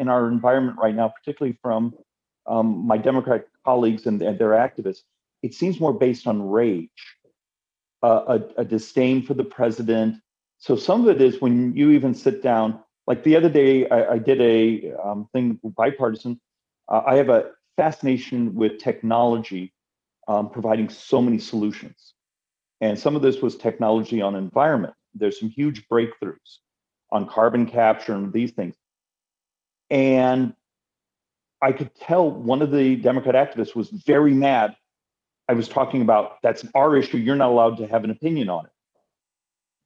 in our environment right now, particularly from um, my Democrat colleagues and, and, their activists, it seems more based on rage, uh, a, a, disdain for the president. So some of it is when you even sit down, like the other day, I, I did a um, thing bipartisan. Uh, I have a fascination with technology um, providing so many solutions. And some of this was technology on environment. There's some huge breakthroughs on carbon capture and these things. And I could tell one of the Democrat activists was very mad. I was talking about that's our issue. You're not allowed to have an opinion on it.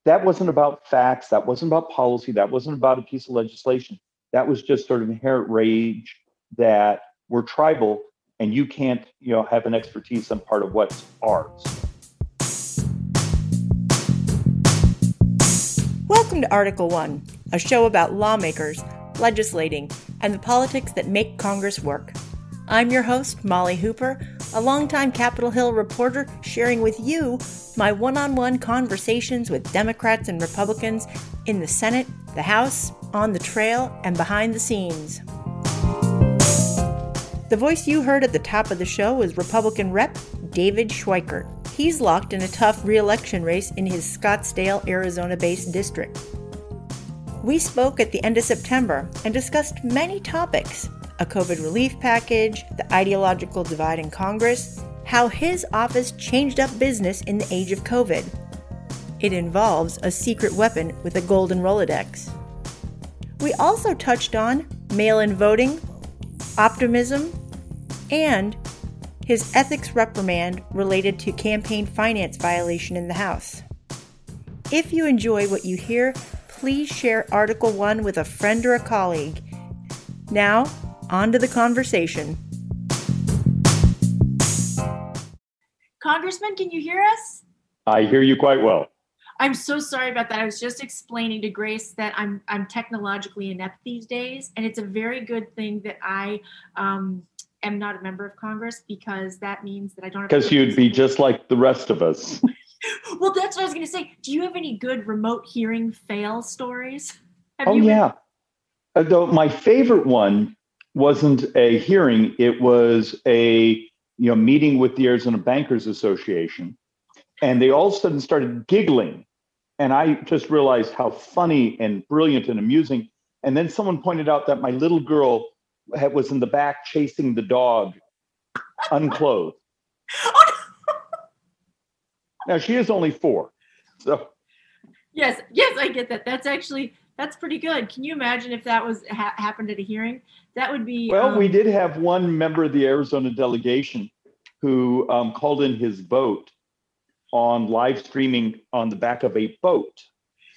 That wasn't about facts. That wasn't about policy. That wasn't about a piece of legislation. That was just sort of inherent rage that we're tribal and you can't, you know, have an expertise on part of what's ours. Welcome to Article 1, a show about lawmakers, legislating, and the politics that make Congress work. I'm your host, Molly Hooper, a longtime Capitol Hill reporter sharing with you my one on one conversations with Democrats and Republicans in the Senate, the House, on the trail, and behind the scenes. The voice you heard at the top of the show was Republican Rep. David Schweikert. He's locked in a tough re election race in his Scottsdale, Arizona based district. We spoke at the end of September and discussed many topics a COVID relief package, the ideological divide in Congress, how his office changed up business in the age of COVID. It involves a secret weapon with a golden Rolodex. We also touched on mail in voting, optimism, and his ethics reprimand related to campaign finance violation in the House. If you enjoy what you hear, please share Article 1 with a friend or a colleague. Now, on to the conversation. Congressman, can you hear us? I hear you quite well. I'm so sorry about that. I was just explaining to Grace that I'm I'm technologically inept these days, and it's a very good thing that I um, am not a member of Congress because that means that I don't. Because you'd be just like the rest of us. well, that's what I was going to say. Do you have any good remote hearing fail stories? Have oh yeah. Been- Though my favorite one wasn't a hearing; it was a you know meeting with the Arizona Bankers Association, and they all of a sudden started giggling, and I just realized how funny and brilliant and amusing. And then someone pointed out that my little girl was in the back chasing the dog, unclothed. oh. Now she is only four, so. Yes, yes, I get that. That's actually that's pretty good. Can you imagine if that was ha- happened at a hearing? That would be. Well, um, we did have one member of the Arizona delegation who um, called in his boat on live streaming on the back of a boat.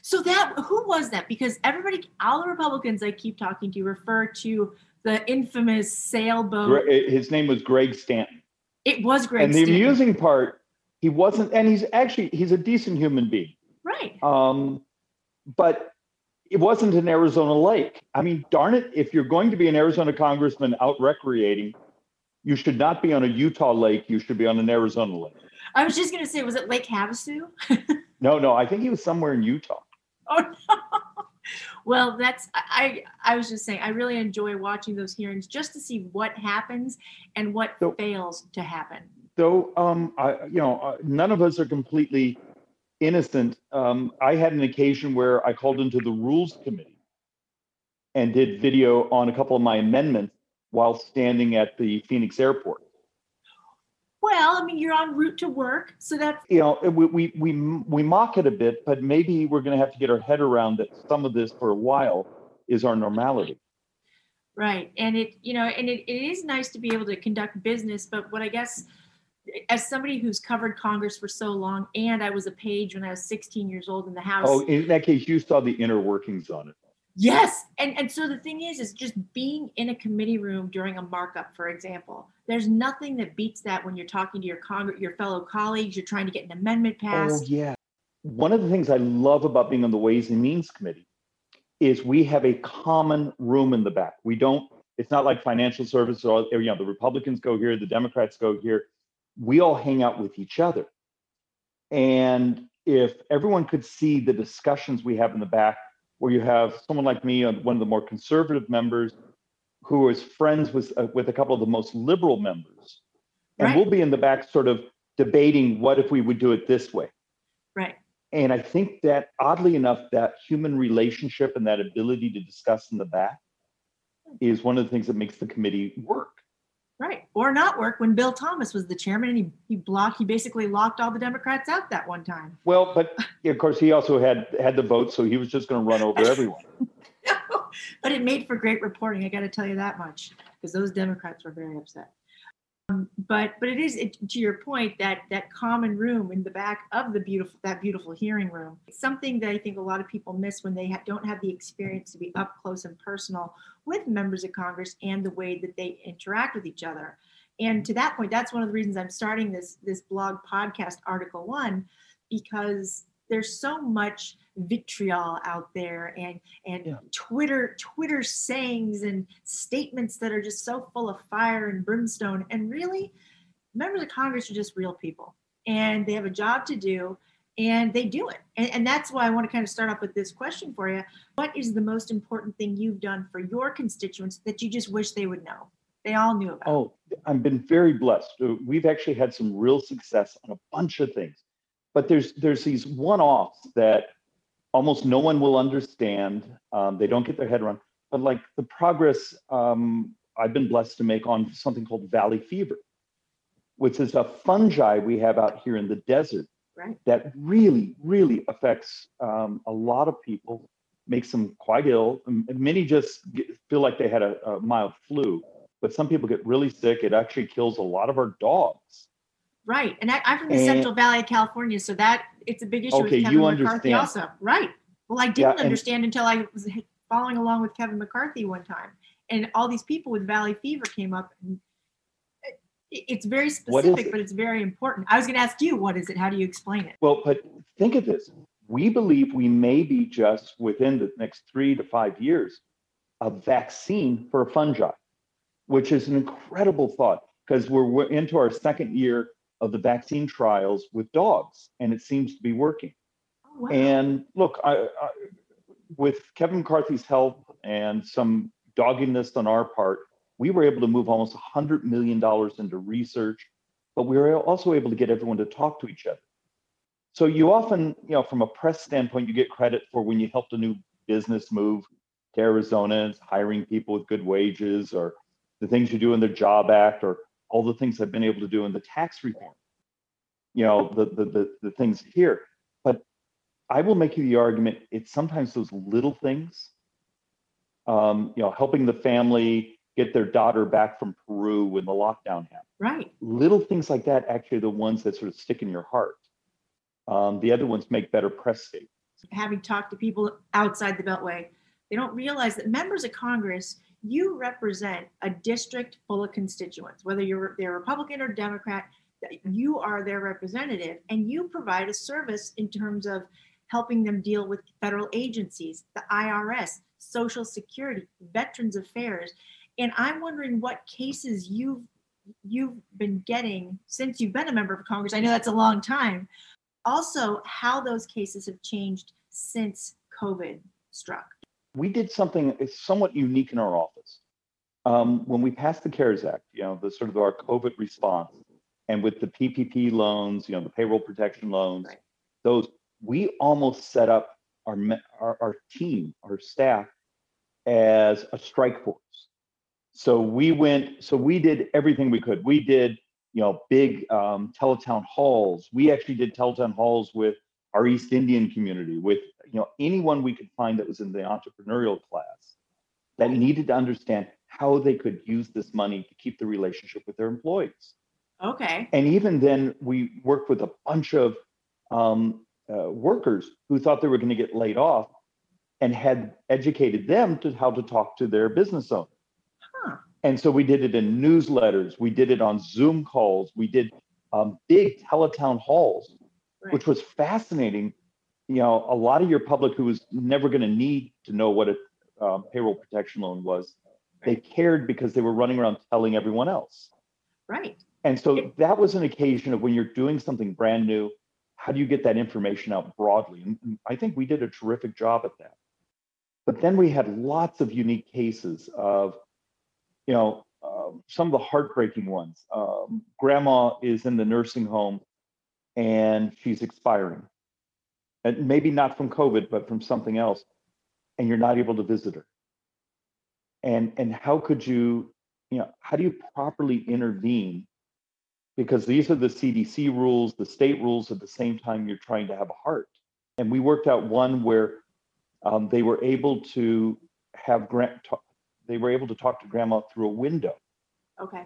So that who was that? Because everybody, all the Republicans I keep talking to refer to the infamous sailboat. His name was Greg Stanton. It was Greg. And the Stanton. amusing part, he wasn't, and he's actually he's a decent human being. Right. Um, but it wasn't an Arizona lake. I mean, darn it, if you're going to be an Arizona congressman out recreating, you should not be on a Utah lake. You should be on an Arizona lake. I was just going to say, was it Lake Havasu? no, no, I think he was somewhere in Utah. Oh no well that's i i was just saying i really enjoy watching those hearings just to see what happens and what so, fails to happen so um i you know uh, none of us are completely innocent um i had an occasion where i called into the rules committee and did video on a couple of my amendments while standing at the phoenix airport well, I mean, you're en route to work, so that's you know we we we, we mock it a bit, but maybe we're going to have to get our head around that some of this for a while is our normality. Right, and it you know, and it, it is nice to be able to conduct business, but what I guess as somebody who's covered Congress for so long, and I was a page when I was 16 years old in the House. Oh, in that case, you saw the inner workings on it. Yes, and and so the thing is, is just being in a committee room during a markup, for example. There's nothing that beats that when you're talking to your congr- your fellow colleagues. You're trying to get an amendment passed. Oh yeah. One of the things I love about being on the Ways and Means Committee is we have a common room in the back. We don't. It's not like financial services or you know the Republicans go here, the Democrats go here. We all hang out with each other, and if everyone could see the discussions we have in the back where you have someone like me, uh, one of the more conservative members, who is friends with uh, with a couple of the most liberal members, and Right. we'll be in the back, sort of debating what if we would do it this way. Right. And I think that oddly enough, that human relationship and that ability to discuss in the back is one of the things that makes the committee work. Right. Or not work when Bill Thomas was the chairman and he, he blocked, he basically locked all the Democrats out that one time. Well, but of course, he also had had the vote, so he was just going to run over everyone. no, but it made for great reporting. I got to tell you that much because those Democrats were very upset. But but it is it, to your point that that common room in the back of the beautiful that beautiful hearing room. It's something that I think a lot of people miss when they ha- don't have the experience to be up close and personal with members of Congress and the way that they interact with each other. And to that point, that's one of the reasons I'm starting this this blog podcast, Article One, because there's so much vitriol out there and and Yeah. Twitter Twitter sayings and statements that are just so full of fire and brimstone. And really, members of Congress are just real people, and they have a job to do, and they do it. And, and that's why I want to kind of start off with this question for you: What is the most important thing you've done for your constituents that you just wish they would know? They all knew about. Oh, I've been very blessed. Uh, We've actually had some real success on a bunch of things, but there's there's these one-offs that almost no one will understand. Um, they don't get their head around. But like the progress um, I've been blessed to make on something called Valley Fever, which is a fungi we have out here in the desert Right. that really, really affects um, a lot of people, makes them quite ill. and Many just get, feel like they had a, a mild flu, but some people get really sick. It actually kills a lot of our dogs. Right. And I, I'm from the And- Central Valley of California, so that it's a big issue Okay, with Kevin you McCarthy understand. also. Right. Well, I didn't and- understand until I was following along with Kevin McCarthy one time. And all these people with Valley fever came up. And uh, it's very specific, it? but it's very important. I was going to ask you, what is it? How do you explain it? Well, but think of this. We believe we may be just within the next three to five years a vaccine for a fungi, which is an incredible thought because we're, we're into our second year of the vaccine trials with dogs, and it seems to be working. Oh, wow. And look, I, I, with Kevin McCarthy's help and some doggedness on our part, we were able to move almost $100 million into research, but we were also able to get everyone to talk to each other. So you often, you know, from a press standpoint, you get credit for when you helped a new business move to Arizona, and hiring people with good wages, or the things you do in the Job Act, or all the things I've been able to do in the tax reform. You know, the the the, the things here. But I will make you the argument, it's sometimes those little things. Um, you know, helping the family get their daughter back from Peru when the lockdown happened right. little things like that actually are the ones that sort of stick in your heart. Um, the other ones make better press statements. having talked to people outside the Beltway, they don't realize that members of Congress, you represent a district full of constituents, whether you're they're Republican or Democrat, you are their representative and you provide a service in terms of helping them deal with federal agencies, the IRS, Social Security, Veterans Affairs. And I'm wondering what cases you've you've been getting since you've been a member of Congress. I know that's a long time also how those cases have changed since COVID struck. We did something somewhat unique in our office. Um, when we passed the CARES Act, you know, the sort of our COVID response, and with the PPP loans, you know, the payroll protection loans, Right. those we almost set up our, our our team, our staff, as a strike force. So we went, so we did everything we could. We did, you know, big um, teletown halls. We actually did teletown halls with our East Indian community, with you know anyone we could find that was in the entrepreneurial class that needed to understand how they could use this money to keep the relationship with their employees. Okay. And even then, we worked with a bunch of um, uh, workers who thought they were going to get laid off and had educated them to how to talk to their business owner. Huh. And so we did it in newsletters, we did it on Zoom calls, we did um, big teletown halls, Right. which was fascinating. You know, a lot of your public who was never going to need to know what a um, payroll protection loan was, they cared because they were running around telling everyone else. right. And so that was an occasion of when you're doing something brand new, how do you get that information out broadly? And I think we did a terrific job at that. But then we had lots of unique cases of you know, um, some of the heartbreaking ones. Um, grandma is in the nursing home and she's expiring. And maybe not from COVID, but from something else. And you're not able to visit her. And and how could you, you know, how do you properly intervene? Because these are the CDC rules, the state rules at the same time you're trying to have a heart. And we worked out one where um, they were able to have grant they were able to talk to grandma through a window Okay.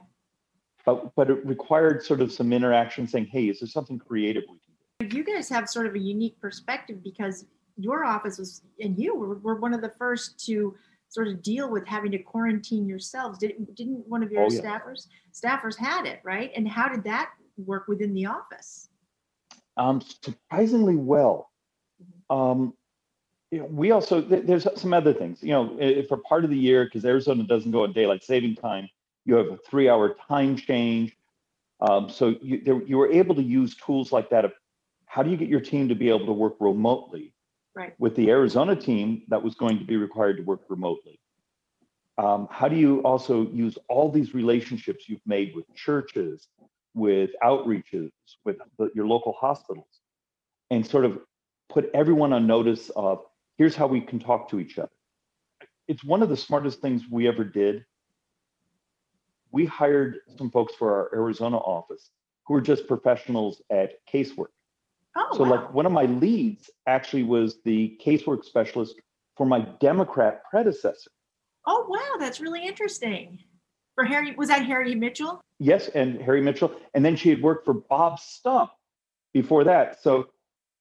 but but it required sort of some interaction saying hey is there something creative we can do You guys have sort of a unique perspective because your office was, and you were, were one of the first to sort of deal with having to quarantine yourselves. Didn't, didn't one of your Oh, yeah. staffers, staffers had it, right? And how did that work within the office? um, surprisingly well um, you know, we also th- there's some other things you know for part of the year because arizona doesn't go on daylight saving time you have a three hour time change um, so you, there, you were able to use tools like that of how do you get your team to be able to work remotely Right. with the Arizona team that was going to be required to work remotely. Um, how do you also use all these relationships you've made with churches, with outreaches, with the, your local hospitals, and sort of put everyone on notice of here's how we can talk to each other. It's one of the smartest things we ever did. We hired some folks for our Arizona office who were just professionals at casework. Oh, So, wow. like, one of my leads actually was the casework specialist for my Democrat predecessor. oh, wow. That's really interesting. For Harry, was that Harry Mitchell? Yes, and Harry Mitchell, and then she had worked for Bob Stump before that. So,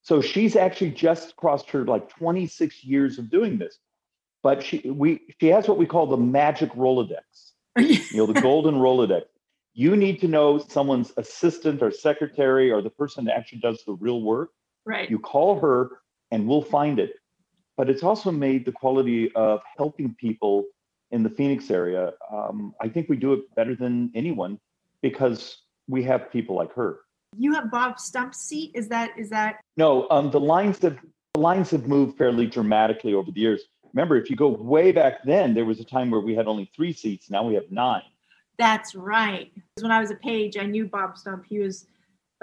so she's actually just crossed her like 26 years of doing this. But she we she has what we call the magic Rolodex. You know, the golden Rolodex. You need to know someone's assistant or secretary or the person that actually does the real work. right. You call her and we'll find it. But it's also made the quality of helping people in the Phoenix area. Um, I think we do it better than anyone because we have people like her. You have Bob Stump's seat. Is that, is that, No, um, the lines have the lines have moved fairly dramatically over the years. Remember, if you go way back then, there was a time where we had only three seats. Now we have nine. That's right. When I was a page, I knew Bob Stump. He was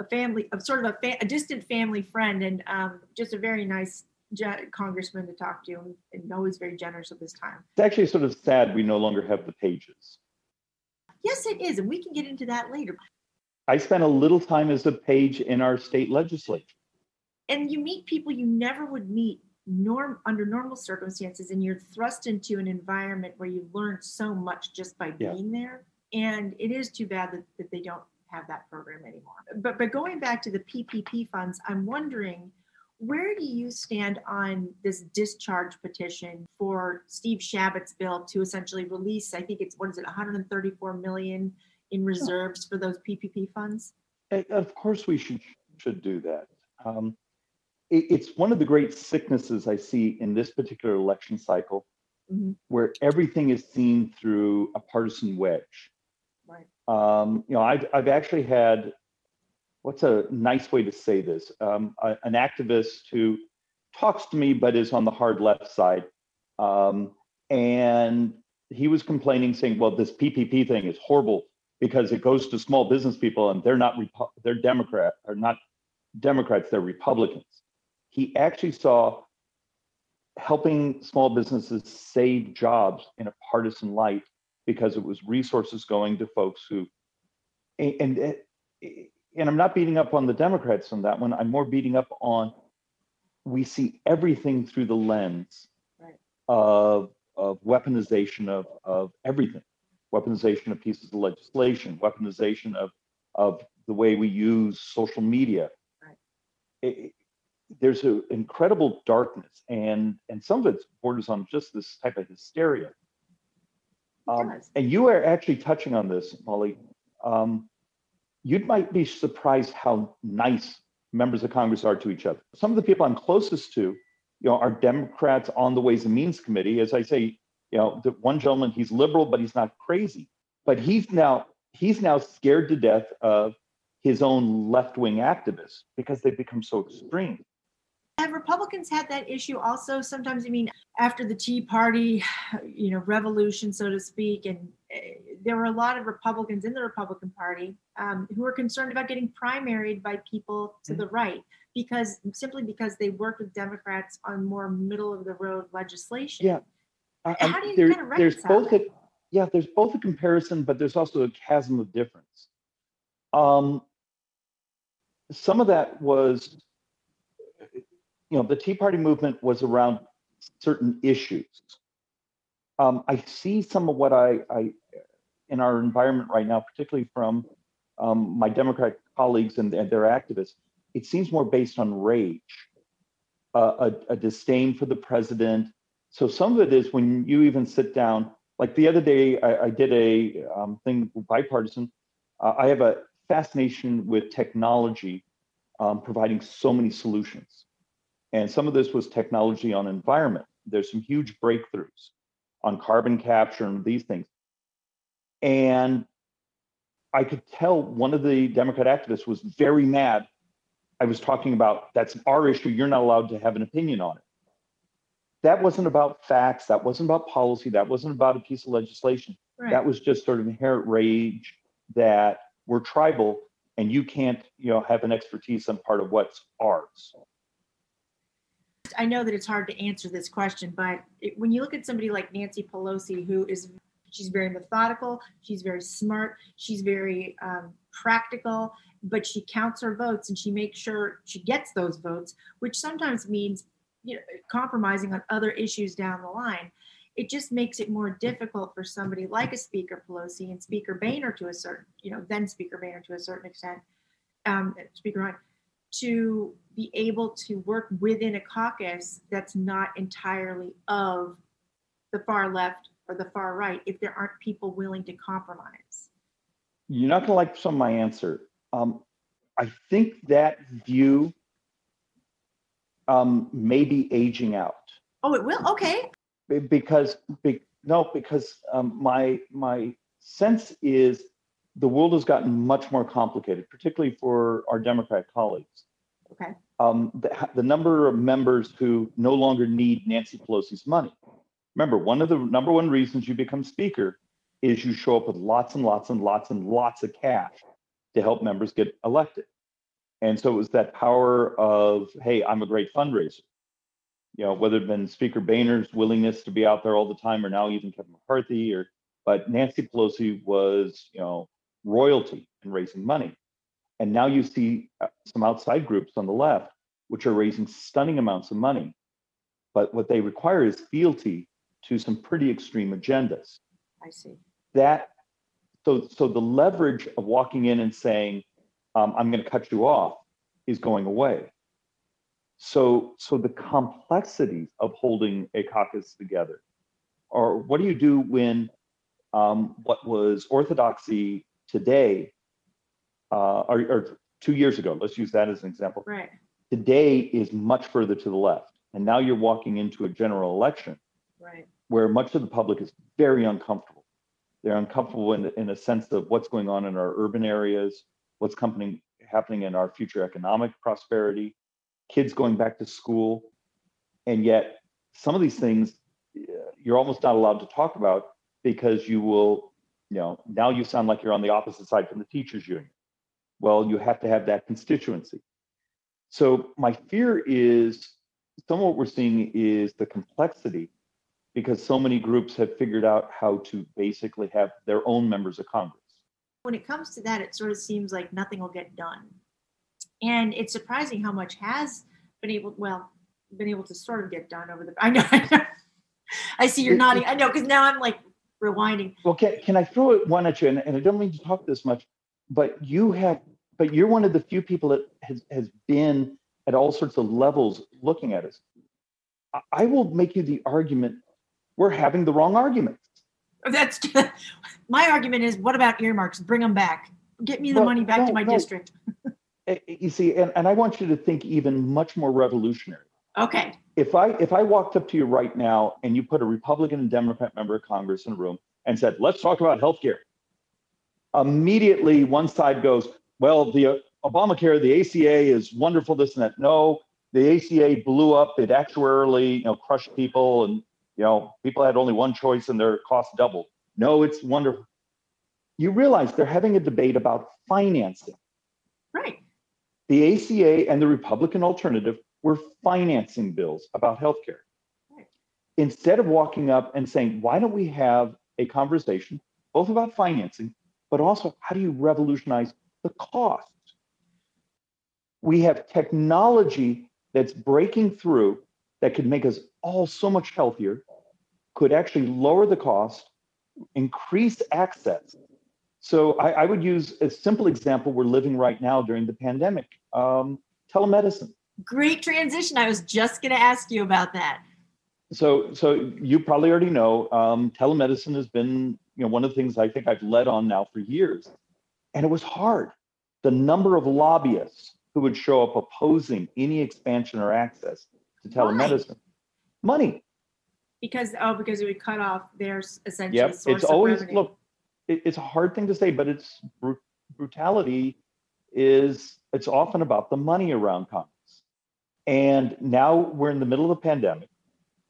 a family, of sort of a, fa- a distant family friend and um, just a very nice ge- congressman to talk to and, and always very generous with his time. It's actually sort of sad we no longer have the pages. Yes, it is. And we can get into that later. I spent a little time as a page in our state legislature. and you meet people you never would meet norm under normal circumstances and you're thrust into an environment where you learn so much just by Yeah. being there and it is too bad that, that they don't have that program anymore but but going back to the ppp funds i'm wondering where do you stand on this discharge petition for steve Chabot's bill to essentially release i think it's what is it 134 million in reserves for those ppp funds Of course, we should should do that. Um, it- it's one of the great sicknesses I see in this particular election cycle, Mhm. where everything is seen through a partisan wedge. Right. Um, you know, I've I've actually had what's a nice way to say this? Um, a- an activist who talks to me but is on the hard left side, um, and he was complaining, saying, "Well, this PPP thing is horrible." because it goes to small business people and they're not Repu- they're Democrat or not Democrats, they're Republicans. He actually saw helping small businesses save jobs in a partisan light because it was resources going to folks who and and, and I'm not beating up on the Democrats on that one. I'm more beating up on we see everything through the lens Right. of of weaponization of of everything weaponization of pieces of legislation, weaponization of of the way we use social media. Right. It- it- there's an incredible darkness, and and some of it borders on just this type of hysteria. Um, and you are actually touching on this, Molly. Um, you might be surprised how nice members of Congress are to each other. Some of the people I'm closest to, you know, are Democrats on the Ways and Means Committee. As I say, you know, the one gentleman, he's liberal, but he's not crazy. But he's now he's now scared to death of his own left-wing activists because they've become so extreme. Have Republicans had that issue also? Sometimes, I mean, after the Tea Party, you know, revolution, so to speak, and uh, there were a lot of Republicans in the Republican Party um, who were concerned about getting primaried by people to Mm-hmm. the right because simply because they work with Democrats on more middle of the road legislation. Yeah. I'm- How do you there- kinda there's reconcile both a, yeah, there's both a comparison, but there's also a chasm of difference. Um, some of that was, you know, the Tea Party movement was around certain issues. Um, I see some of what I, I, in our environment right now, particularly from um, my Democratic colleagues and, and their activists, it seems more based on rage, uh, a, a disdain for the president. So some of it is when you even sit down, like the other day, I, I did a um, thing bipartisan. Uh, I have a fascination with technology um, providing so many solutions. And some of this was technology on environment. There's some huge breakthroughs on carbon capture and these things. And I could tell one of the Democrat activists was very mad. I was talking about that's our issue. You're not allowed to have an opinion on it. That wasn't about facts. That wasn't about policy. That wasn't about a piece of legislation. Right. That was just sort of inherent rage that we're tribal and you can't, you know, have an expertise on part of what's ours. I know that it's hard to answer this question, but it, when you look at somebody like Nancy Pelosi, who is she's very methodical, she's very smart, she's very um, practical, but she counts her votes and she makes sure she gets those votes, which sometimes means you know compromising on other issues down the line. It just makes it more difficult for somebody like a Speaker Pelosi and Speaker Boehner to a certain, you know, then Speaker Boehner to a certain extent, um, Speaker Ryan, to be able to work within a caucus that's not entirely of the far left or the far right if there aren't people willing to compromise. You're not going to like some of my answer. Um, I think that view um, may be aging out. Oh, it will? Okay. Because be, no because um, my my sense is the world has gotten much more complicated particularly for our democrat colleagues Okay. Um, the, the number of members who no longer need nancy pelosi's money. Remember one of the number one reasons you become speaker is you show up with lots and lots and lots and lots of cash to help members get elected. And so it was that power of hey i'm a great fundraiser. You know, whether it been Speaker Boehner's willingness to be out there all the time, or now even Kevin McCarthy, or but Nancy Pelosi was, you know, royalty in raising money, and now you see uh, some outside groups on the left which are raising stunning amounts of money, but what they require is fealty to some pretty extreme agendas. I see. That so so the leverage of walking in and saying, um, "I'm going to cut you off," is going away. So, so the complexities of holding a caucus together, or what do you do when um, what was orthodoxy today, uh, or, or two years ago? Let's use that as an example. Right. Today is much further to the left, and now you're walking into a general election Right. where much of the public is very uncomfortable. They're uncomfortable in, in a sense of what's going on in our urban areas, what's happening happening in our future economic prosperity, kids going back to school, and yet some of these things uh, you're almost not allowed to talk about because you will, you know, now you sound like you're on the opposite side from the teachers union. Well, you have to have that constituency. So my fear is some of what we're seeing is the complexity because so many groups have figured out how to basically have their own members of Congress. When it comes to that, it sort of seems like nothing will get done. And it's surprising how much has been able, well, been able to sort of get done over the. I know. I, know. I see you're nodding. I know because now I'm like rewinding. Well, can, can I throw it one at you? And, and I don't mean to talk this much, but you have, but you're one of the few people that has, has been at all sorts of levels looking at us. I, will make you the argument we're having the wrong argument That's my argument. Is what about earmarks? Bring them back. Get me the Well, money back no, to my no. district. Eh, You see, and, and I want you to think even much more revolutionary. Okay. if I if I walked up to you right now and you put a Republican and Democrat member of Congress in a room and said, "Let's talk about health care," immediately one side goes, "Well, the uh, Obamacare, the ACA is wonderful, this and that." No, the ACA blew up. It actuarially, you know, crushed people, and you know, people had only one choice and their cost doubled. No, it's wonderful. you realize they're having a debate about financing. Right. The ACA and the Republican alternative were financing bills about healthcare. Right. Instead of walking up and saying, why don't we have a conversation both about financing, but also how do you revolutionize the cost? We have technology that's breaking through that could make us all so much healthier, could actually lower the cost, increase access. So I, I would use a simple example we're living right now during the pandemic um, telemedicine. Great transition. I was just going to ask you about that. So, so you probably already know um, telemedicine has been, you know, one of the things I think I've led on now for years, and it was hard. The number of lobbyists who would show up opposing any expansion or access to telemedicine, Why? money. Because oh, because it would cut off their essentially Yep, it's of always revenue. look. It, it's a hard thing to say, but it's bru- brutality is it's often about the money around Congress. And now we're in the middle of the pandemic,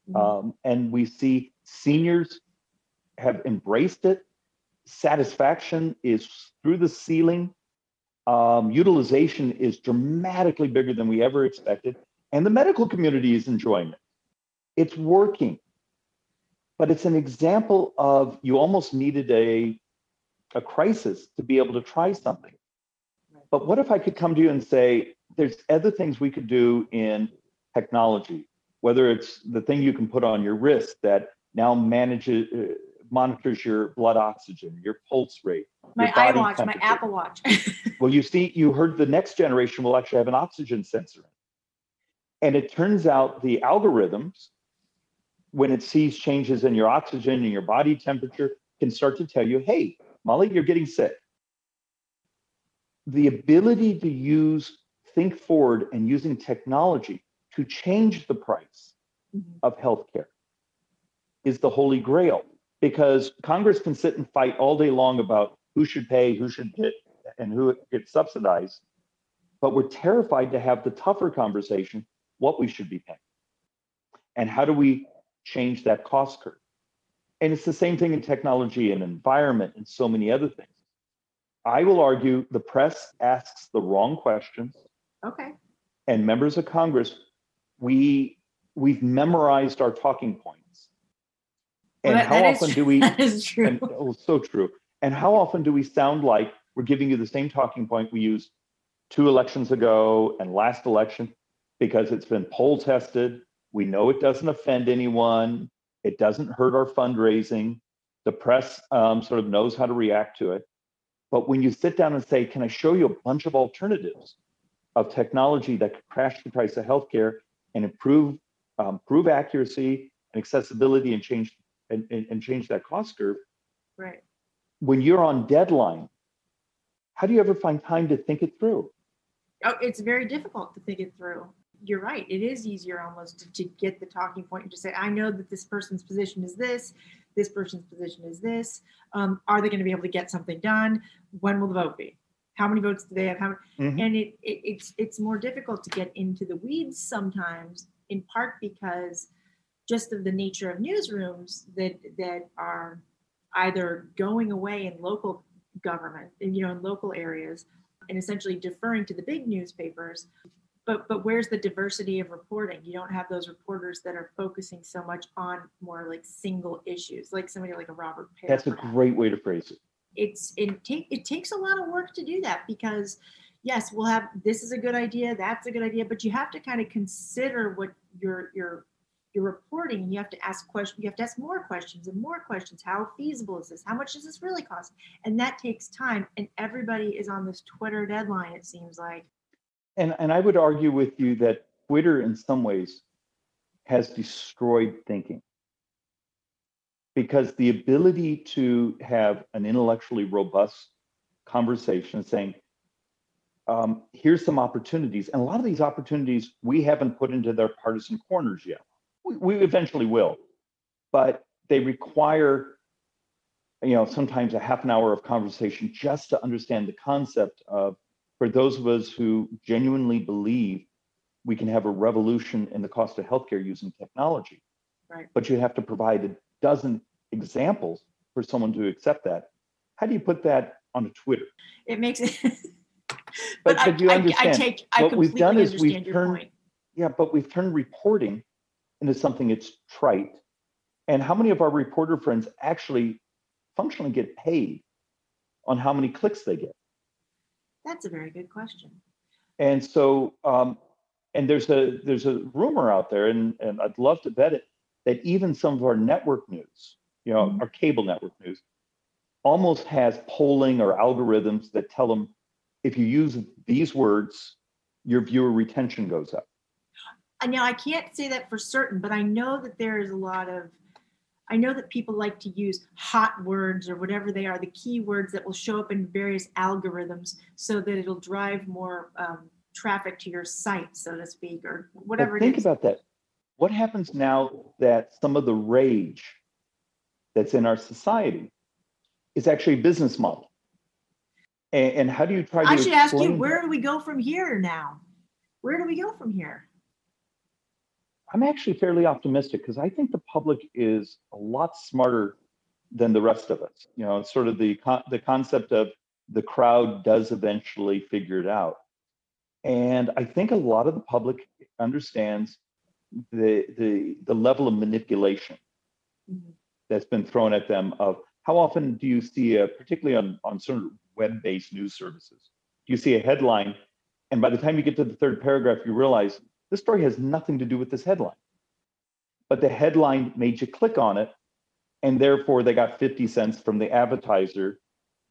Mhm. um, and we see seniors have embraced it. Satisfaction is through the ceiling. Um, utilization is dramatically bigger than we ever expected, and the medical community is enjoying it. It's working but it's an example of you almost needed a a crisis to be able to try something but what if i could come to you and say there's other things we could do in technology whether it's the thing you can put on your wrist that now manages uh, monitors your blood oxygen your pulse rate my your body iWatch, my temperature. Apple Watch. well you see you heard the next generation will actually have an oxygen sensor and it turns out the algorithms when it sees changes in your oxygen and your body temperature can start to tell you hey molly you're getting sick the ability to use think forward and using technology to change the price Mhm. of healthcare is the holy grail because congress can sit and fight all day long about who should pay who should get and who gets subsidized but we're terrified to have the tougher conversation what we should be paying and how do we change that cost curve and it's the same thing in technology and environment and so many other things i will argue the press asks the wrong questions okay. and members of Congress, we we've memorized our talking points. And Well, how often do we? That is true. And oh, so true. And how often do we sound like we're giving you the same talking point we used two elections ago and last election because it's been poll tested. We know it doesn't offend anyone. It doesn't hurt our fundraising. The press um, sort of knows how to react to it. But when you sit down and say, "Can I show you a bunch of alternatives of technology that could crash the price of healthcare and improve um, improve accuracy and accessibility and change and, and, and change that cost curve?" right. when you're on deadline, how do you ever find time to think it through? Oh, it's very difficult to think it through. You're right. It is easier almost to, to get the talking point and just say, I know that this person's position is this, this person's position is this. Um, are they going to be able to get something done? When will the vote be? How many votes do they have? How Mhm. and it, it it's it's more difficult to get into the weeds sometimes, in part because just of the nature of newsrooms that that are either going away in local government, and you know, in local areas, and essentially deferring to the big newspapers. But but where's the diversity of reporting? You don't have those reporters that are focusing so much on more like single issues, like somebody like a Robert Pear. That's a great way to phrase it. it's it take it takes a lot of work to do that because yes we'll have this is a good idea that's a good idea but you have to kind of consider what you're you're reporting and you have to ask questions you have to ask more questions and more questions how feasible is this how much does this really cost and that takes time and everybody is on this twitter deadline it seems like And and I would argue with you that Twitter in some ways has destroyed thinking. Because the ability to have an intellectually robust conversation saying, um, here's some opportunities. And a lot of these opportunities we haven't put into their partisan corners yet. We, we eventually will. But they require, you know, sometimes a half an hour of conversation just to understand the concept of for those of us who genuinely believe we can have a revolution in the cost of healthcare using technology. Right. But you have to provide a dozen examples for someone to accept that. how do you put that on a Twitter? It makes it. But, but, I, but you understand. I, take. I what we've done is understand we've your turned point. Yeah, but we've turned reporting into something that's trite. And how many of our reporter friends actually functionally get paid on how many clicks they get? That's a very good question. And so, um, and there's a there's a rumor out there, and and I'd love to bet it that even some of our network news, you know, Mhm. our cable network news, almost has polling or algorithms that tell them if you use these words, your viewer retention goes up. Now I can't say that for certain, but I know that there is a lot of. I know that people like to use hot words or whatever they are, the keywords that will show up in various algorithms, so that it'll drive more um, traffic to your site, so to speak, or whatever But think it is. about that. What happens now that some of the rage that's in our society is actually a business model? And, and how do you try to I should ask you, where that? do we go from here now? Where do we go from here? I'm actually fairly optimistic because I think the public is a lot smarter than the rest of us. You know, sort of the con- the concept of the crowd does eventually figure it out. And I think a lot of the public understands the the the level of manipulation Mhm. that's been thrown at them of how often do you see a particularly on on sort of web-based news services do you see a headline and by the time you get to the third paragraph you realize this story has nothing to do with this headline. But the headline made you click on it and therefore they got 50 cents from the advertiser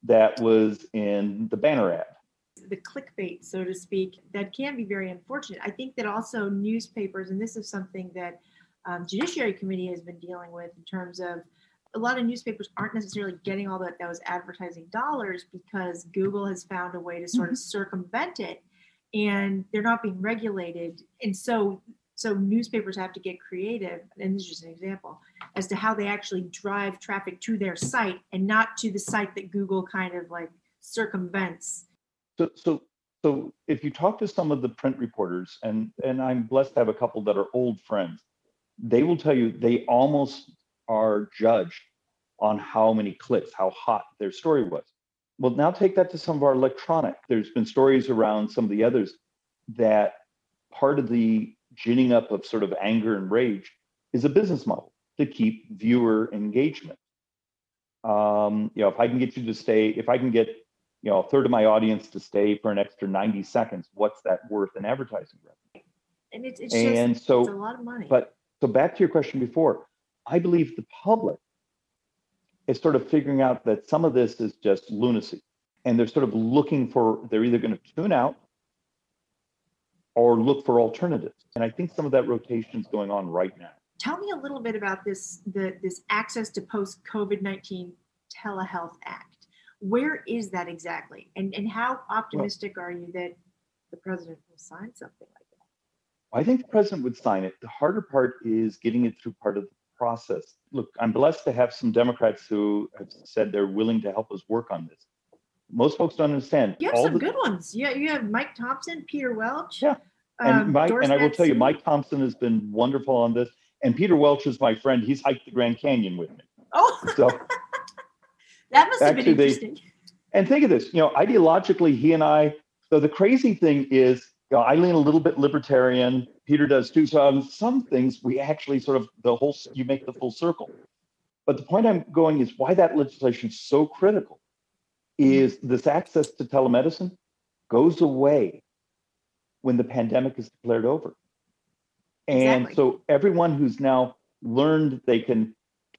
that was in the banner ad. The clickbait, so to speak, that can be very unfortunate. I think that also newspapers, and this is something that um, Judiciary Committee has been dealing with in terms of a lot of newspapers aren't necessarily getting all that those advertising dollars because Google has found a way to sort of circumvent it, and they're not being regulated, and so so newspapers have to get creative. And this is just an example as to how they actually drive traffic to their site and not to the site that Google kind of like circumvents. So, so, so if you talk to some of the print reporters, and and I'm blessed to have a couple that are old friends, they will tell you they almost are judged on how many clicks, how hot their story was. Well, now take that to some of our electronic. There's been stories around some of the others that part of the ginning up of sort of anger and rage is a business model to keep viewer engagement. Um, you know, if I can get you to stay, if I can get you know a third of my audience to stay for an extra 90 seconds what's that worth in advertising revenue And it's, it's and just so it's a lot of money. but so back to your question before i believe the public is sort of figuring out that some of this is just lunacy and they're sort of looking for they're either going to tune out or look for alternatives and i think some of that rotation is going on right now Tell me a little bit about this the this access to post COVID nineteen telehealth act. Where is that exactly, and and how optimistic are you that the president will sign something like that? I think the president would sign it. The harder part is getting it through part of the process. Look, I'm blessed to have some Democrats who have said they're willing to help us work on this. Most folks don't understand. You have all some the- good ones. Yeah, you have Mike Thompson, Peter Welch. Yeah, And um, Mike, Doris and I will tell you, Mike Thompson has been wonderful on this. And Peter Welch is my friend. He's hiked the Grand Canyon with me. Oh, So, that must have been Actually, they- interesting. and think of this, you know, ideologically, he and I. So the crazy thing is, you know, I lean a little bit libertarian. Peter does too. So on some things, we actually sort of the whole you make the full circle. But the point I'm going is why that legislation is so critical is this access to telemedicine goes away when the pandemic is declared over. And Exactly. so everyone who's now learned they can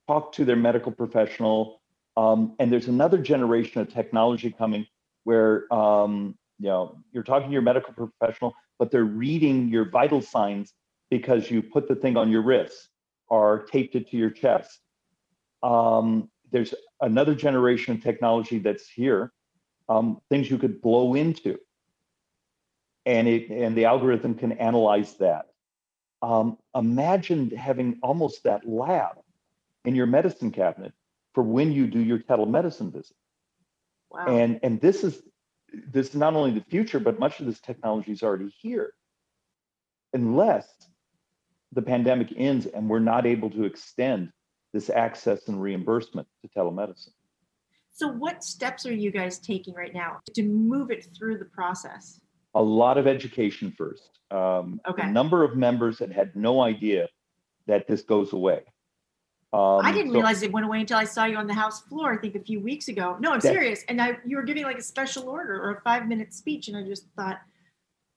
talk to their medical professional, um, and there's another generation of technology coming where um, you know you're talking to your medical professional, but they're reading your vital signs because you put the thing on your wrist or taped it to your chest. Um, there's another generation of technology that's here, um, things you could blow into, and it and the algorithm can analyze that. Um, imagine having almost that lab in your medicine cabinet for when you do your telemedicine visit. Wow. And and this is this is not only the future, but much of this technology is already here. Unless the pandemic ends and we're not able to extend this access and reimbursement to telemedicine. So, what steps are you guys taking right now to move it through the process? A lot of education first. Um, Okay. A number of members that had no idea that this goes away. Um, I didn't so- realize it went away until I saw you on the House floor, I think a few weeks ago. No, I'm That- serious. And I, you were giving like a special order or a five minute speech, and I just thought,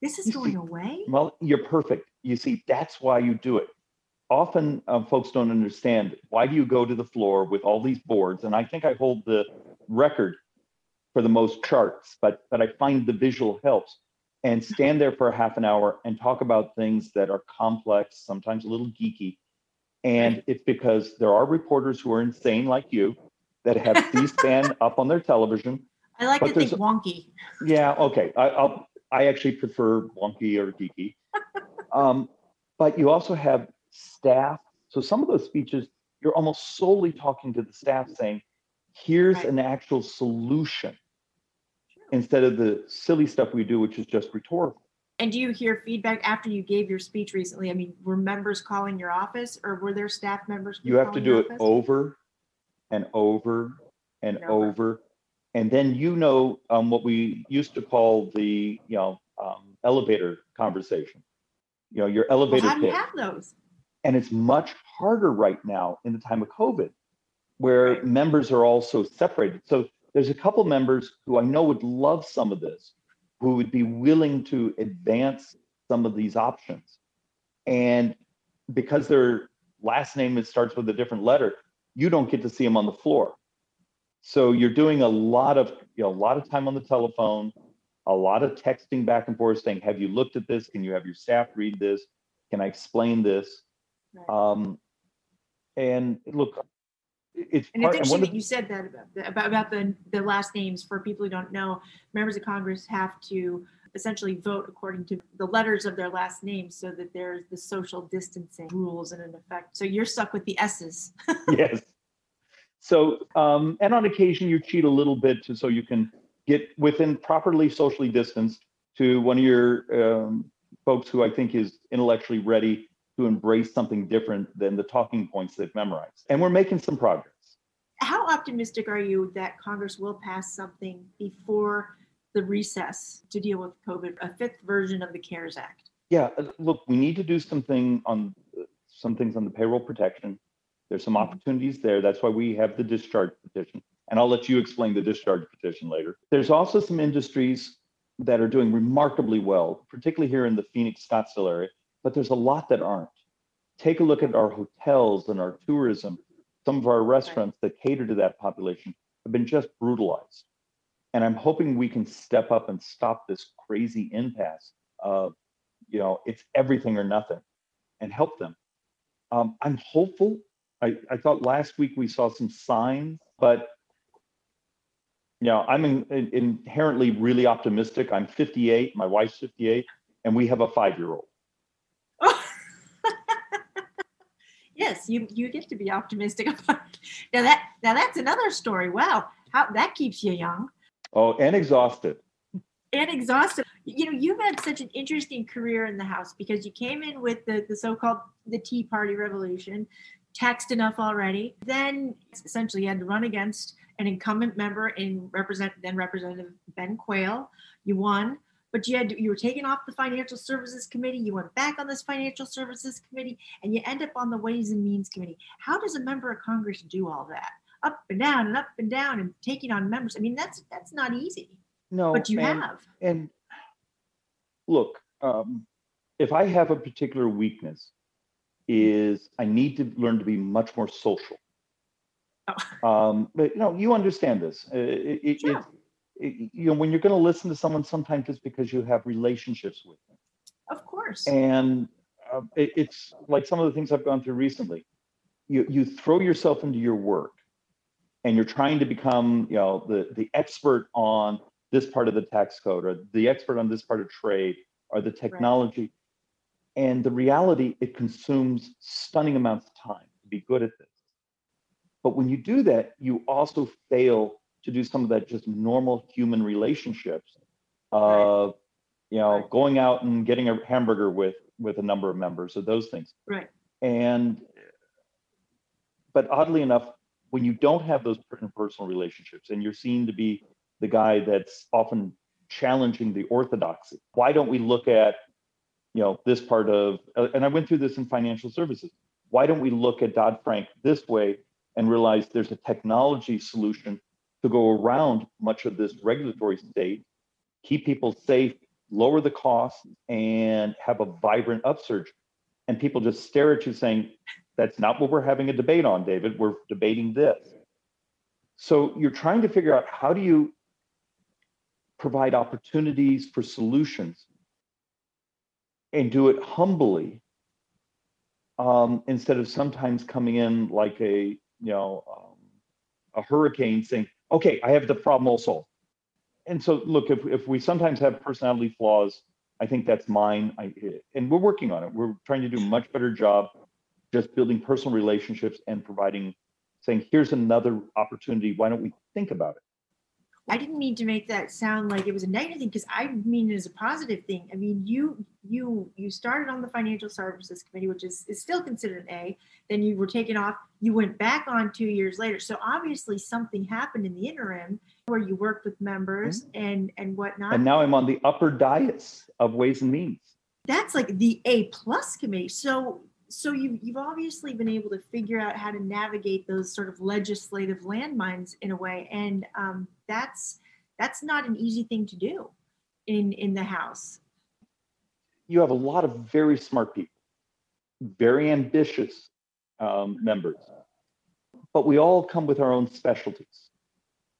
this is going see- away? Well, you're perfect. You see, that's why you do it. Often um, folks don't understand why do you go to the floor with all these boards? And I think I hold the record for the most charts, but but I find the visual helps. And stand there for a half an hour and talk about things that are complex, sometimes a little geeky. And it's because there are reporters who are insane like you that have C-SPAN up on their television I like to think wonky. yeah, okay. I, I'll, I actually prefer wonky or geeky. Um, but you also have staff. So some of those speeches, you're almost solely talking to the staff saying, here's Right. an actual solution instead of the silly stuff we do, which is just rhetorical. And do you hear feedback after you gave your speech recently? I mean, were members calling your office or were there staff members? You have to do it office? over and over and And over. over. And then you know um, what we used to call the, you know, um, elevator conversation. You know, your Well, elevator how do you have those? And it's much harder right now in the time of COVID, where Right. members are all so separated. So there's a couple members who I know would love some of this, who would be willing to advance some of these options. And because their last name is, starts with a different letter, you don't get to see them on the floor. So you're doing a lot of, you know, a lot of time on the telephone, a lot of texting back and forth saying, have you looked at this? Can you have your staff read this? Can I explain this? Right. Um, and look, it's And part, it's interesting that you said that about about the, the last names. For people who don't know, members of Congress have to essentially vote according to the letters of their last names so that there's the social distancing rules and in effect. So you're stuck with the S's. yes. So, um, and on occasion you cheat a little bit to, so you can get within properly socially distanced to one of your um, folks who I think is intellectually ready to embrace something different than the talking points they've memorized. And we're making some progress. How optimistic are you that Congress will pass something before the recess to deal with COVID, a fifth version of the CARES Act? Yeah, uh, look, we need to do something on uh, some things on the payroll protection. There's some opportunities there. That's why we have the discharge petition. And I'll let you explain the discharge petition later. There's also some industries that are doing remarkably well, particularly here in the Phoenix Scottsdale area, but there's a lot that aren't. Take a look at our hotels and our tourism. Some of our restaurants that cater to that population have been just brutalized. And I'm hoping we can step up and stop this crazy impasse of you know it's everything or nothing and help them um, i'm hopeful I, I thought last week we saw some signs but you know i'm in, in- inherently really optimistic i'm 58 my wife's 58 and we have a five year old you you get to be optimistic about it. Now that now that's another story. Wow, how that keeps you young oh and exhausted and exhausted. You know, you've had such an interesting career in the House because you came in with the the so-called the Tea Party revolution, taxed enough already. Then essentially you had to run against an incumbent member in represent then Representative Ben Quayle. You won. But you had you were taken off the Financial Services Committee. You went back on this Financial Services Committee, and you end up on the Ways and Means Committee. How does a member of Congress do all that? Up and down and up and down and taking on members. I mean, that's that's not easy. no But you and, have. and look um, if i have a particular weakness is i need to learn to be much more social Oh. um, but you know you understand this Uh, it, it, Sure. it- you know when you're going to listen to someone sometimes it's because you have relationships with them. Of course. and uh, it, it's like some of the things i've gone through recently. You you throw yourself into your work and you're trying to become you know the the expert on this part of the tax code or the expert on this part of trade or the technology. And the reality it consumes stunning amounts of time to be good at this. But when you do that you also fail to do some of that just normal human relationships of you know Right. going out and getting a hamburger with with a number of members of those things right. and but oddly enough when you don't have those personal relationships and you're seen to be the guy that's often challenging the orthodoxy, why don't we look at you know this part of uh, and I went through this in financial services. Why don't we look at Dodd Frank this way and realize there's a technology solution to go around much of this regulatory state, keep people safe, lower the cost, and have a vibrant upsurge. And people just stare at you saying, that's not what we're having a debate on, David. We're debating this. So you're trying to figure out how do you provide opportunities for solutions and do it humbly um, instead of sometimes coming in like a you know um, a hurricane saying okay i have the problem solved and so look if, if we sometimes have personality flaws i think that's mine I, and we're working on it we're trying to do a much better job just building personal relationships and providing saying here's another opportunity why don't we think about it I didn't mean to make that sound like it was a negative thing because I mean it as a positive thing. I mean you you you started on the financial services committee, which is, is still considered an A. Then you were taken off. You went back on two years later. So obviously something happened in the interim where you worked with members mm-hmm. and and whatnot. And now I'm on the upper dais of Ways and Means. That's like the A plus committee. So so you, you've obviously been able to figure out how to navigate those sort of legislative landmines in a way and um, that's that's not an easy thing to do in in the house you have a lot of very smart people very ambitious um, members but we all come with our own specialties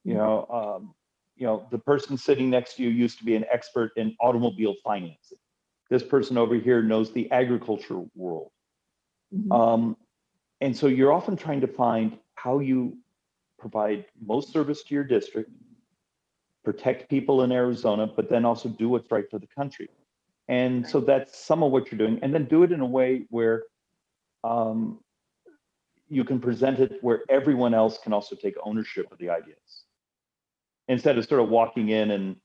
you know um, you know the person sitting next to you used to be an expert in automobile financing this person over here knows the agriculture world Mm-hmm. Um, and so you're often trying to find how you provide most service to your district, protect people in Arizona, but then also do what's right for the country. And so that's some of what you're doing. And then do it in a way where um, you can present it where everyone else can also take ownership of the ideas instead of sort of walking in and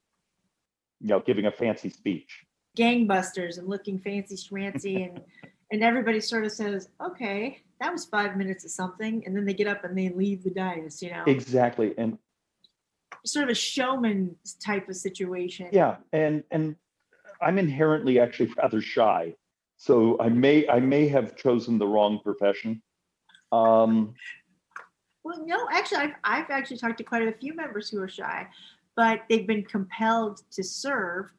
you know giving a fancy speech gangbusters and looking fancy schmancy and and everybody sort of says, okay, that was five minutes of something. And then they get up and they leave the dais, you know? Exactly. And sort of a showman type of situation. Yeah. And, and I'm inherently actually rather shy. So I may, I may have chosen the wrong profession. Um, well, no, actually, I've, I've actually talked to quite a few members who are shy, but they've been compelled to serve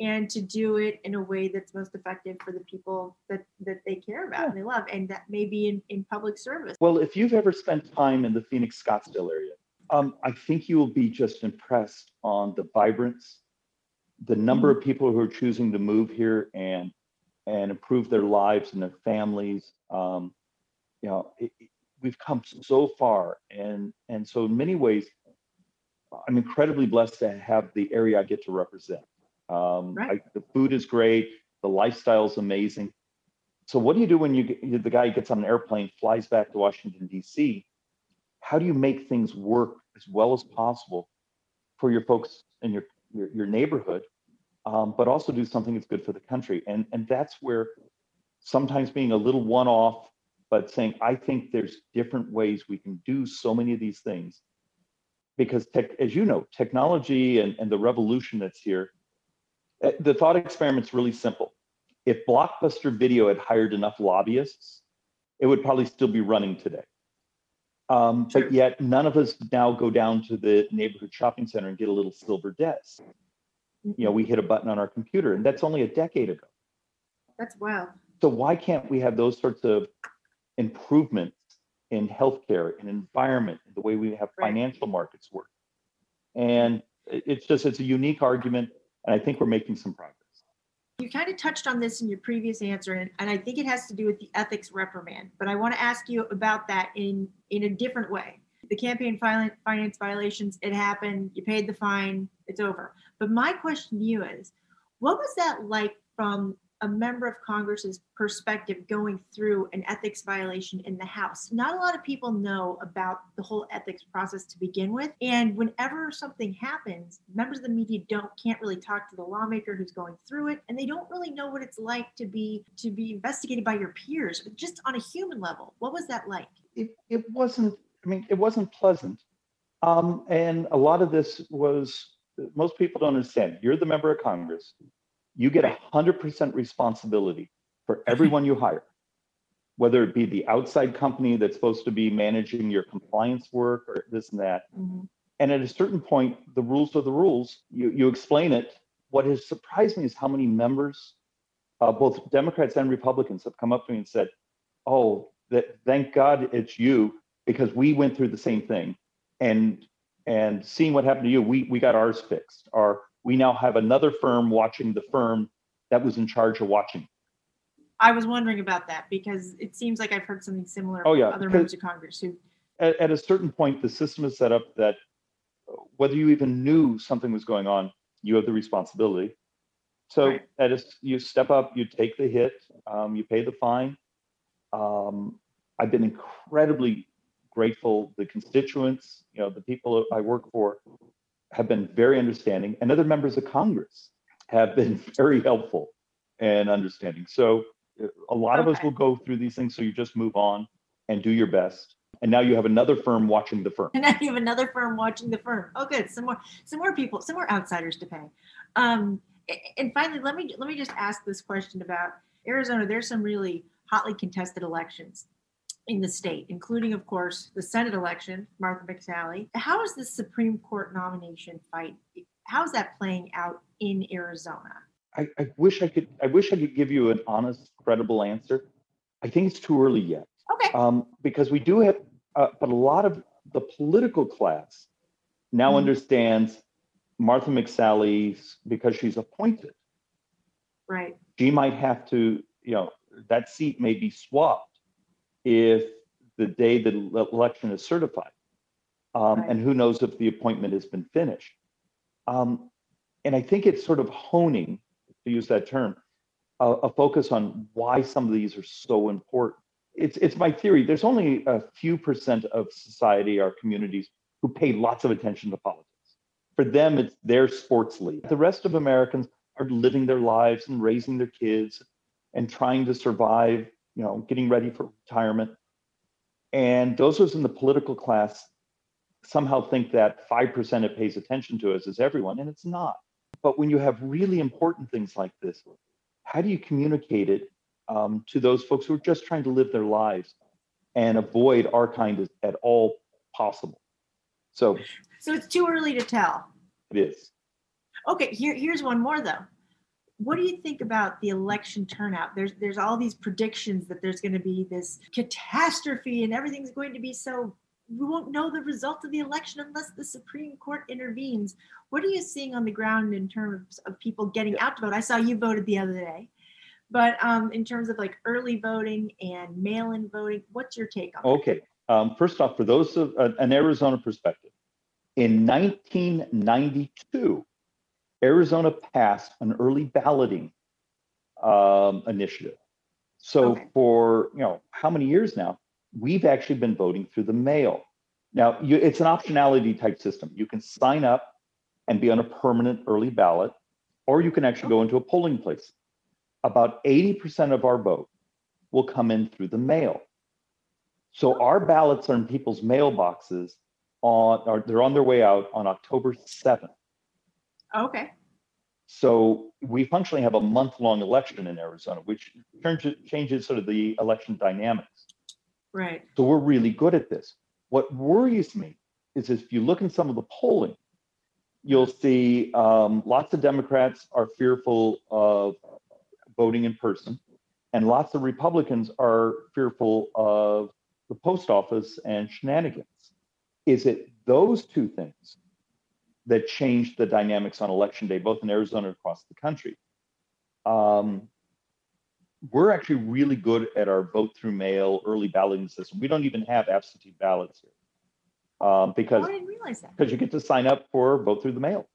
and to do it in a way that's most effective for the people that that they care about yeah. and they love and that may be in, in public service well if you've ever spent time in the phoenix scottsdale area um, i think you will be just impressed on the vibrance the number mm-hmm. of people who are choosing to move here and and improve their lives and their families um, you know it, it, we've come so far and and so in many ways i'm incredibly blessed to have the area i get to represent um, right. I, the food is great. The lifestyle is amazing. So what do you do when you get, the guy gets on an airplane, flies back to Washington D.C.? How do you make things work as well as possible for your folks in your your, your neighborhood, um, but also do something that's good for the country? And and that's where sometimes being a little one-off, but saying I think there's different ways we can do so many of these things, because tech, as you know, technology and, and the revolution that's here uh, the thought experiment's really simple. If Blockbuster Video had hired enough lobbyists, it would probably still be running today. Um, sure. But yet, none of us now go down to the neighborhood shopping center and get a little silver desk. You know, we hit a button on our computer, and that's only a decade ago. That's wild. So why can't we have those sorts of improvements in healthcare and environment, the way we have right. financial markets work? And it's just it's a unique argument and I think we're making some progress. You kind of touched on this in your previous answer, and, and I think it has to do with the ethics reprimand. But I want to ask you about that in, in a different way. The campaign finance violations, it happened, you paid the fine, it's over. But my question to you is what was that like from a member of Congress's perspective going through an ethics violation in the House. Not a lot of people know about the whole ethics process to begin with. And whenever something happens, members of the media don't can't really talk to the lawmaker who's going through it, and they don't really know what it's like to be to be investigated by your peers, just on a human level. What was that like? It, it wasn't I mean, it wasn't pleasant. Um, and a lot of this was most people don't understand. You're the member of Congress. You get a hundred percent responsibility for everyone you hire, whether it be the outside company that's supposed to be managing your compliance work or this and that. Mhm. And at a certain point, the rules are the rules. You you explain it. What has surprised me is how many members, uh, both Democrats and Republicans, have come up to me and said, "Oh, that thank God it's you because we went through the same thing, and and seeing what happened to you, we we got ours fixed. Or we now have another firm watching the firm that was in charge of watching. I was wondering about that because it seems like I've heard something similar Oh, from yeah, other members of Congress who At, at a certain point, the system is set up that uh, whether you even knew something was going on, you have the responsibility. So Right. at a, you step up, you take the hit, um, you pay the fine. Um, I've been incredibly grateful. The constituents, you know, the people I work for, have been very understanding, and other members of Congress have been very helpful and understanding. So uh, a lot of us will go through these things. So you just move on and do your best. And now you have another firm watching the firm. and now you have another firm watching the firm. Oh, good. Some more, some more people, some more outsiders to pay. Um, and finally, let me let me just ask this question about Arizona. There's some really hotly contested elections in the state, including, of course, the Senate election, Martha McSally. How is the Supreme Court nomination fight? How is that playing out in Arizona? I, I wish I could. I wish I could give you an honest, credible answer. I think it's too early yet, Okay. um, because we do have, uh, but a lot of the political class now Mhm. understands Martha McSally's because she's appointed. Right. She might have to, you know, that seat may be swapped if the day the election is certified. Um, Right. And who knows if the appointment has been finished. Um, and I think it's sort of honing, to use that term, a, a focus on why some of these are so important. It's, it's my theory. There's only a few percent of society, our communities, who pay lots of attention to politics. For them, it's their sports league. The rest of Americans are living their lives and raising their kids and trying to survive, you know, getting ready for retirement. And those of us in the political class somehow think that 5% it pays attention to us is everyone, and it's not. But when you have really important things like this, how do you communicate it um, to those folks who are just trying to live their lives and avoid our kind of, at all possible? So So it's too early to tell. it is. Okay, here, here's one more though. What do you think about the election turnout? There's there's all these predictions that there's going to be this catastrophe and everything's going to be so we won't know the result of the election unless the Supreme Court intervenes. What are you seeing on the ground in terms of people getting out to vote? I saw you voted the other day. But um, in terms of like early voting and mail-in voting, what's your take on? Okay. Um, first off, for those of uh, an Arizona perspective, in 1992, Arizona passed an early balloting um, initiative. So Okay. for you know how many years now, we've actually been voting through the mail. Now you, it's an optionality type system. You can sign up and be on a permanent early ballot, or you can actually go into a polling place. About 80% of our vote will come in through the mail. So our ballots are in people's mailboxes on, or they're on their way out on October 7th. Okay. So we functionally have a month-long election in Arizona, which turns, changes sort of the election dynamics. Right. So we're really good at this. What worries me is if you look in some of the polling, you'll see um, lots of Democrats are fearful of voting in person, and lots of Republicans are fearful of the post office and shenanigans. Is it those two things that changed the dynamics on election day, both in Arizona and across the country? Um, we're actually really good at our vote through mail early balloting system. We don't even have absentee ballots here um, Oh, because I didn't realize that. because you get to sign up for vote through the mail.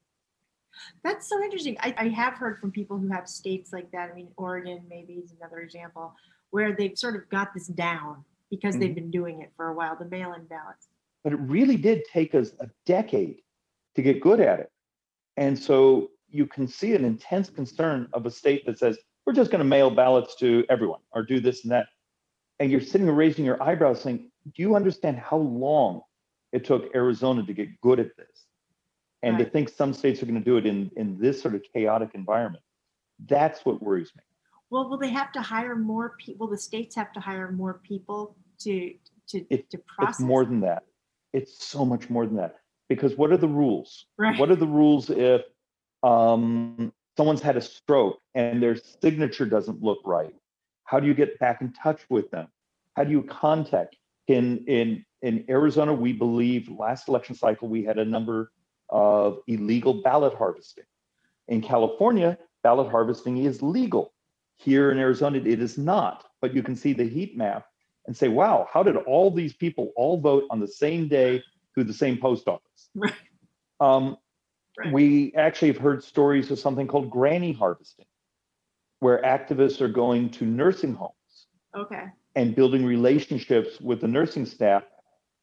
That's so interesting. I, I have heard from people who have states like that. I mean, Oregon maybe is another example where they've sort of got this down because they've been doing it for a while, the mail-in ballots. But it really did take us a decade to get good at it. And so you can see an intense concern of a state that says, we're just going to mail ballots to everyone or do this and that. And you're sitting there raising your eyebrows saying, do you understand how long it took Arizona to get good at this? And to think some states are going to do it in, in this sort of chaotic environment, that's what worries me. Well, will they have to hire more people? Will The states have to hire more people to to It- to It's more than that. It's so much more than that. Because what are the rules? right. What are the rules if um, someone's had a stroke and their signature doesn't look right? How do you get back in touch with them? How do you contact? In in in Arizona, we believe last election cycle we had a number of illegal ballot harvesting. In California, ballot harvesting is legal. Here in Arizona, it is not. But you can see the heat map and say, wow, how did all these people all vote on the same day through the same post office? Right. Um, Right. We actually have heard stories of something called granny harvesting, where activists are going to nursing homes Okay. and building relationships with the nursing staff.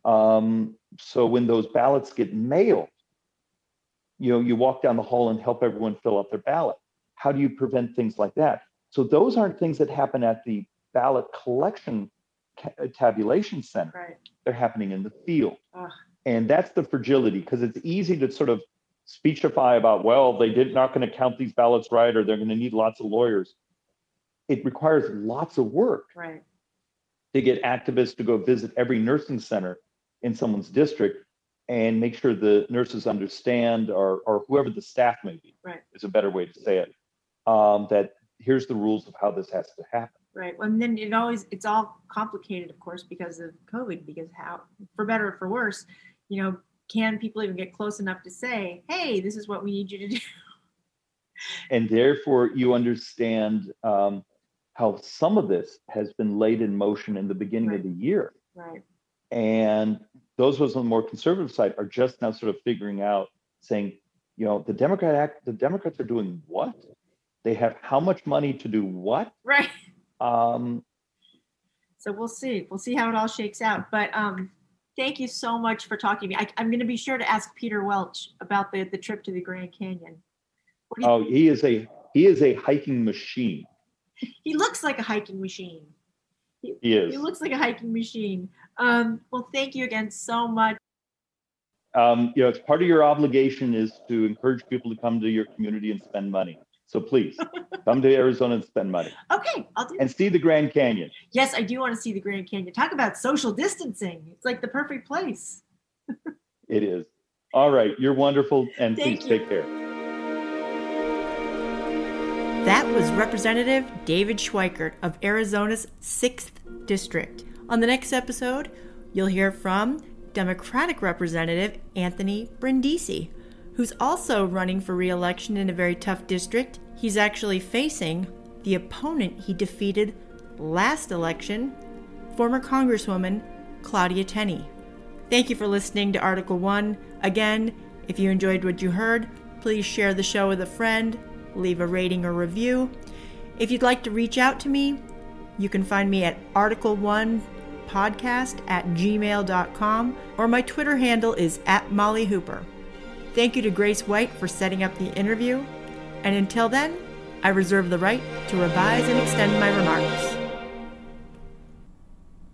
Um, so when those ballots get mailed, you know, you walk down the hall and help everyone fill out their ballot. How do you prevent things like that? So those aren't things that happen at the ballot collection tabulation center Right. they're happening in the field. And that's the fragility because it's easy to sort of speechify about, well, they did not going to count these ballots right or they're going to need lots of lawyers. It requires lots of work Right. to get activists to go visit every nursing center in someone's district and make sure the nurses understand or, or whoever the staff may be Right. is a better way to say it um, that here's the rules of how this has to happen Right. Well, And then it always it's all complicated, of course, because of COVID. Because how, for better or for worse, you know, can people even get close enough to say, "Hey, this is what we need you to do"? and therefore you understand um, how some of this has been laid in motion in the beginning Right. of the year Right. and those of us on the more conservative side are just now sort of figuring out saying you know the democrat act the democrats are doing what they have how much money to do what Right. um, So we'll see. We'll see how it all shakes out. But um, thank you so much for talking to me. I, I'm going to be sure to ask Peter Welch about the the trip to the Grand Canyon. What do you, oh he is a he is a hiking machine he looks like a hiking machine. he is He looks like a hiking machine. Um, well, thank you again so much. um, you know it's part of your obligation is to encourage people to come to your community and spend money so please come to arizona and spend money Okay, I'll do. and see the grand canyon Yes, I do want to see the Grand Canyon. Talk about social distancing. It's like the perfect place. It is. All right. You're wonderful. And Thank please you. take care. That was Representative David Schweikert of Arizona's 6th District. On the next episode, you'll hear from Democratic Representative Anthony Brindisi, who's also running for re election in a very tough district. He's actually facing the opponent he defeated last election, former Congresswoman Claudia Tenney. Thank you for listening to Article 1. Again, if you enjoyed what you heard, please share the show with a friend, leave a rating or review. If you'd like to reach out to me, you can find me at article1podcast at gmail.com or my Twitter handle is at Molly Hooper. Thank you to Grace White for setting up the interview, and until then, I reserve the right to revise and extend my remarks.